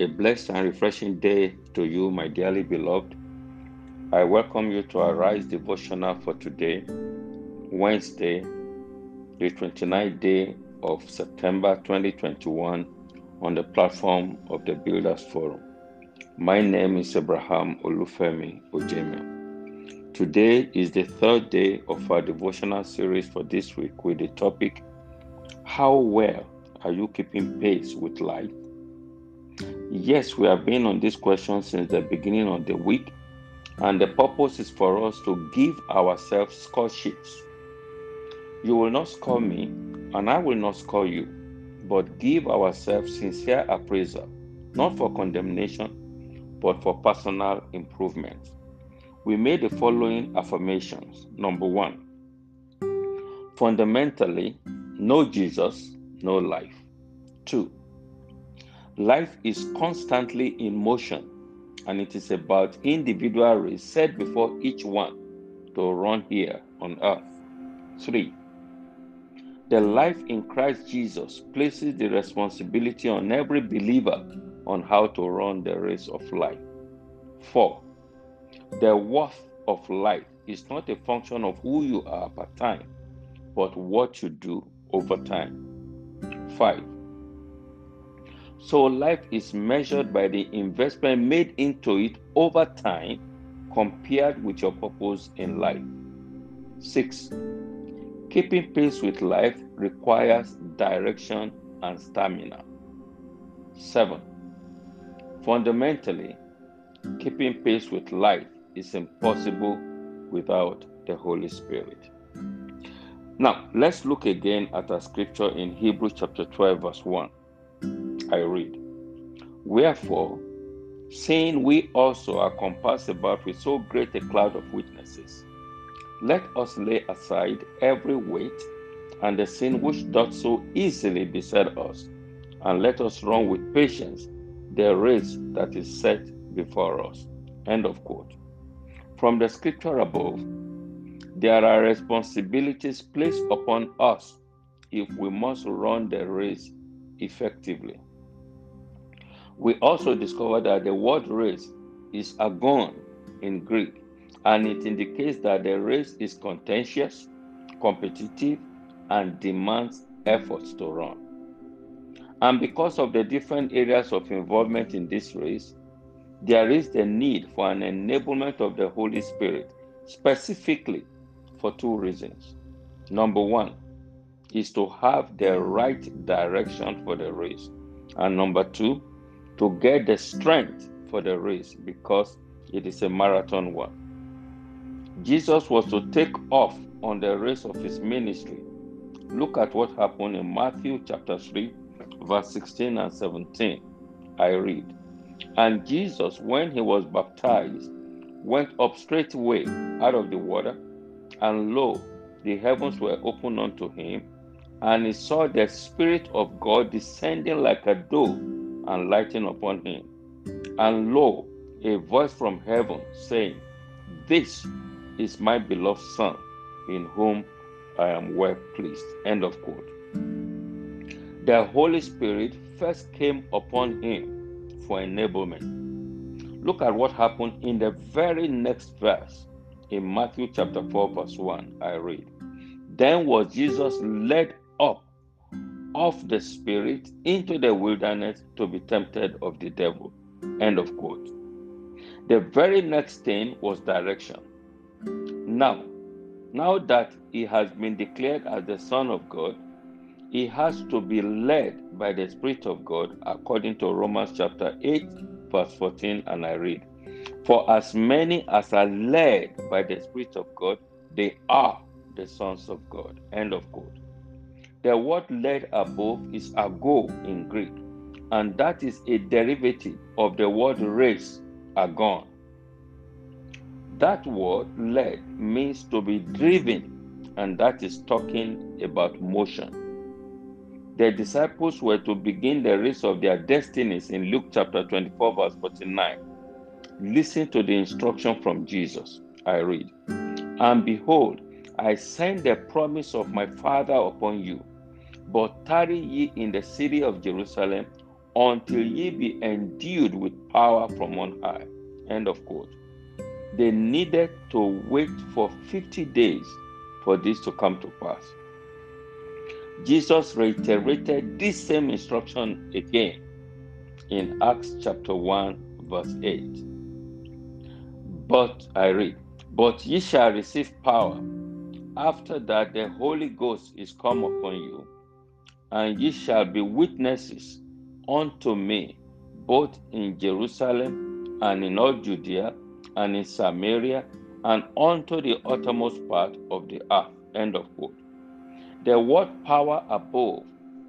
A blessed and refreshing day to you, my dearly beloved. I welcome you to our Rise devotional for today, Wednesday, the 29th day of September 2021, on the platform of the Builders Forum. My name is Abraham Olufemi Ojeme. Today is the third day of our devotional series for this week with the topic How well are you keeping pace with life? Yes, we have been on this question since the beginning of the week, and the purpose is for us to give ourselves scholarships. You will not score me, and I will not score you, but give ourselves sincere appraisal, not for condemnation, but for personal improvement. We made the following affirmations. Number one, fundamentally, no Jesus, no life. Two, life is constantly in motion, and it is about individual race set before each one to run here on earth. Three, the life in Christ Jesus places the responsibility on every believer on how to run the race of life. Four, the worth of life is not a function of who you are per time, but what you do over time. Five, so life is measured by the investment made into it over time compared with your purpose in life. Six, keeping pace with life requires direction and stamina. Seven, fundamentally, keeping pace with life is impossible without the Holy Spirit. Now, let's look again at our scripture in Hebrews chapter 12, verse 1. I read, Wherefore, seeing we also are compassed about with so great a cloud of witnesses, let us lay aside every weight and the sin which doth so easily beset us, and let us run with patience the race that is set before us. End of quote. From the scripture above, there are responsibilities placed upon us if we must run the race effectively. We also discovered that the word race is agon in Greek, and it indicates that the race is contentious, competitive, and demands efforts to run. And because of the different areas of involvement in this race, there is the need for an enablement of the Holy Spirit, specifically for two reasons. Number one is to have the right direction for the race, and number two, to get the strength for the race because it is a marathon one. Jesus was to take off on the race of his ministry. Look at what happened in Matthew chapter 3, verse 16 and 17. I read, And Jesus, when he was baptized, went up straightway out of the water, and lo, the heavens were opened unto him, and he saw the Spirit of God descending like a dove and lighting upon him. And lo, a voice from heaven saying, This is my beloved Son, in whom I am well pleased. End of quote. The Holy Spirit first came upon him for enablement. Look at what happened in the very next verse in Matthew chapter 4, verse 1. I read, Then was Jesus led up of the Spirit into the wilderness to be tempted of the devil. End of quote. The very next thing was direction. Now, now that he has been declared as the Son of God, he has to be led by the Spirit of God according to Romans chapter 8, verse 14, and I read, For as many as are led by the Spirit of God, they are the sons of God. End of quote. The word led above is ago in Greek, and that is a derivative of the word race, agon. That word led means to be driven, and that is talking about motion. The disciples were to begin the race of their destinies in Luke chapter 24, verse 49. Listen to the instruction from Jesus. I read, And behold, I send the promise of my Father upon you but tarry ye in the city of Jerusalem until ye be endued with power from on high. End of quote. They needed to wait for 50 days for this to come to pass. Jesus reiterated this same instruction again in Acts chapter 1, verse 8. But I read, But ye shall receive power. After that, the Holy Ghost is come upon you, and ye shall be witnesses unto me, both in Jerusalem and in all Judea and in Samaria and unto the uttermost part of the earth. End of quote. The word power above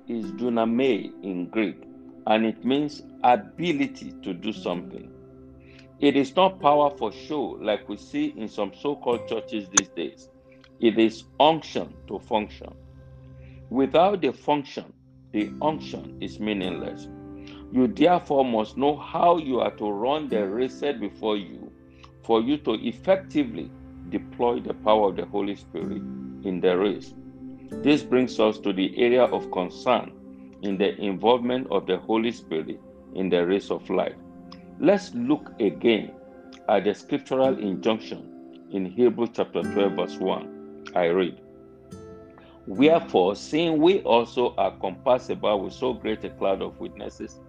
is duname in Greek, and it means ability to do something. It is not power for show like we see in some so called churches these days. It is unction to function. Without the function, the unction is meaningless. You therefore must know how you are to run the race before you for you to effectively deploy the power of the Holy Spirit in the race. This brings us to the area of concern in the involvement of the Holy Spirit in the race of life. Let's look again at the scriptural injunction in Hebrews chapter 12, verse 1. I read, Wherefore, seeing we also are compassed about with so great a cloud of witnesses,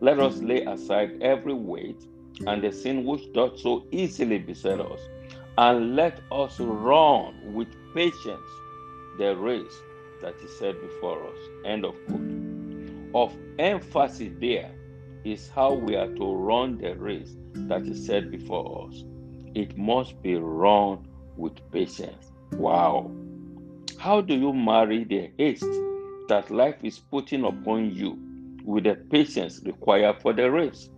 let us lay aside every weight and the sin which doth so easily beset us, and let us run with patience the race that is set before us. End of quote. Of emphasis there is how we are to run the race that is set before us. It must be run with patience. Wow. How do you marry the haste that life is putting upon you with the patience required for the race?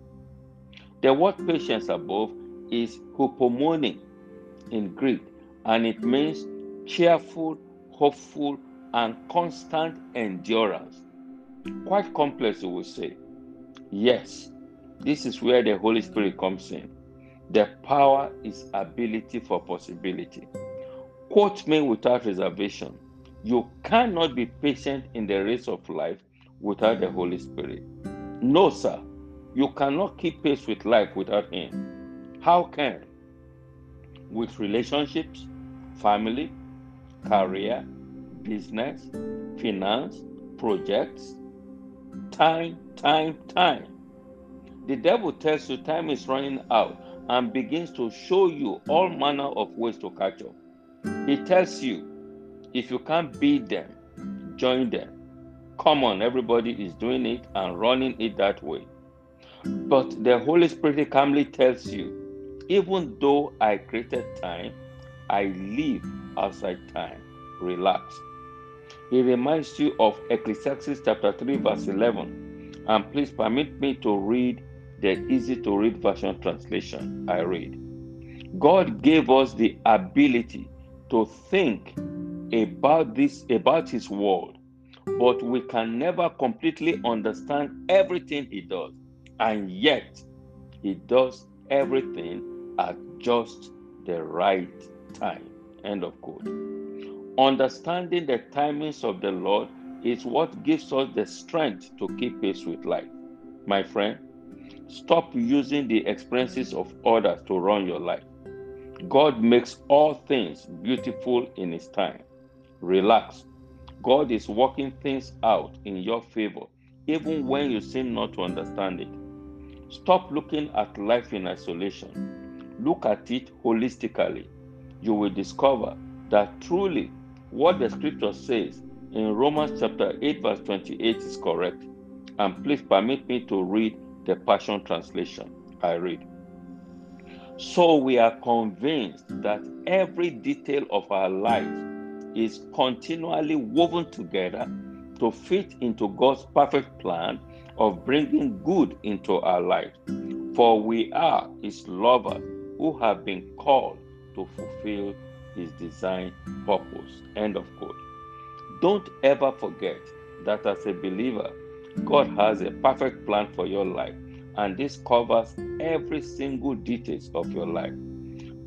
The word patience above is hupomone in Greek, and it means cheerful, hopeful, and constant endurance. Quite complex, you will say. Yes, this is where the Holy Spirit comes in. The power is ability for possibility. Quote me without reservation. You cannot be patient in the race of life without the Holy Spirit. No, sir. You cannot keep pace with life without Him. How can? With relationships, family, career, business, finance, projects, time, time, time. The devil tells you time is running out and begins to show you all manner of ways to catch up. He tells you if you can't beat them, join them. Come on, everybody is doing it and running it that way. But the Holy Spirit calmly tells you, even though I created time, I live outside time. Relax. He reminds you of Ecclesiastes chapter 3, verse 11. And please permit me to read the easy to read version translation. I read God gave us the ability to think about this, about His world, but we can never completely understand everything He does and yet he does everything at just the right time. End of quote. Understanding the timings of the Lord is what gives us the strength to keep pace with life. My friend, stop using the experiences of others to run your life. God makes all things beautiful in His time. Relax. God is working things out in your favor, even when you seem not to understand it. Stop looking at life in isolation. Look at it holistically. You will discover that truly what the scripture says in Romans chapter 8, verse 28 is correct. And please permit me to read the Passion Translation. I read. So we are convinced that every detail of our life is continually woven together to fit into God's perfect plan of bringing good into our life. For we are his lovers who have been called to fulfill his design purpose. End of quote. Don't ever forget that as a believer, God has a perfect plan for your life, and this covers every single details of your life.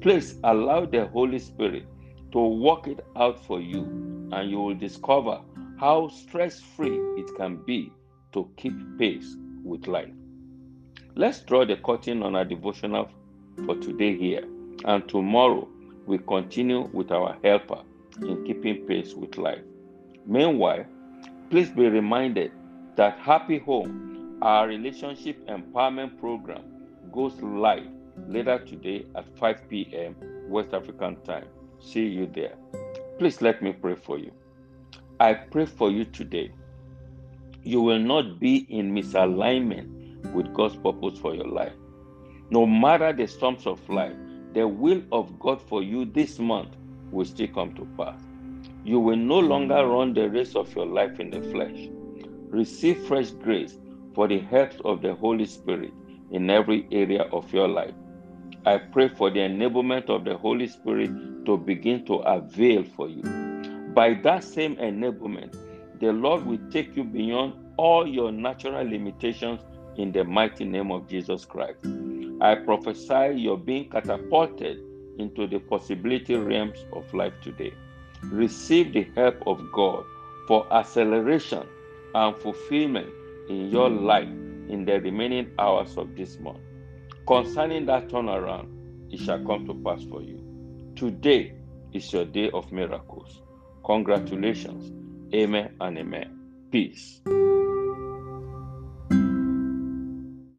Please allow the Holy Spirit to work it out for you, and you will discover how stress free it can be to keep pace with life. Let's draw the curtain on our devotional for today here, and tomorrow we continue with our helper in keeping pace with life. Meanwhile, please be reminded that Happy Home, our relationship empowerment program, goes live later today at 5 p.m. West African time. See you there. Please let me pray for you. I pray for you today. You will not be in misalignment with God's purpose for your life. No matter the storms of life, the will of God for you this month will still come to pass. You will no longer run the race of your life in the flesh. Receive fresh grace for the help of the Holy Spirit in every area of your life. I pray for the enablement of the Holy Spirit to begin to avail for you. By that same enablement, the Lord will take you beyond all your natural limitations in the mighty name of Jesus Christ. I prophesy you're being catapulted into the possibility realms of life today. Receive the help of God for acceleration and fulfillment in your life in the remaining hours of this month. Concerning that turnaround, it shall come to pass for you. Today is your day of miracles. Congratulations. Amen and amen. Peace.